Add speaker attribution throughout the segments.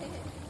Speaker 1: Oh,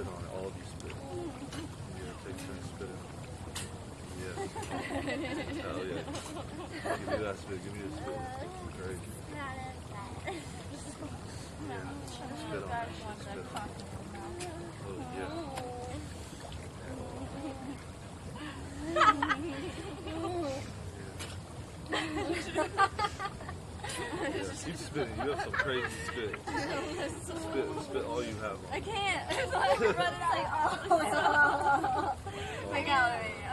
Speaker 1: spit on it. All of you spit. Yeah, take turns spitting. Yes. Hell yeah. Give me that spit. Give me the spit. Great. Yeah. Spit on it. Spit on it. Oh, yeah. Yeah, keep spitting. You have some crazy spit. Spit, spit all you have.
Speaker 2: I can't. It's like, but oh, it's like, oh, I got it.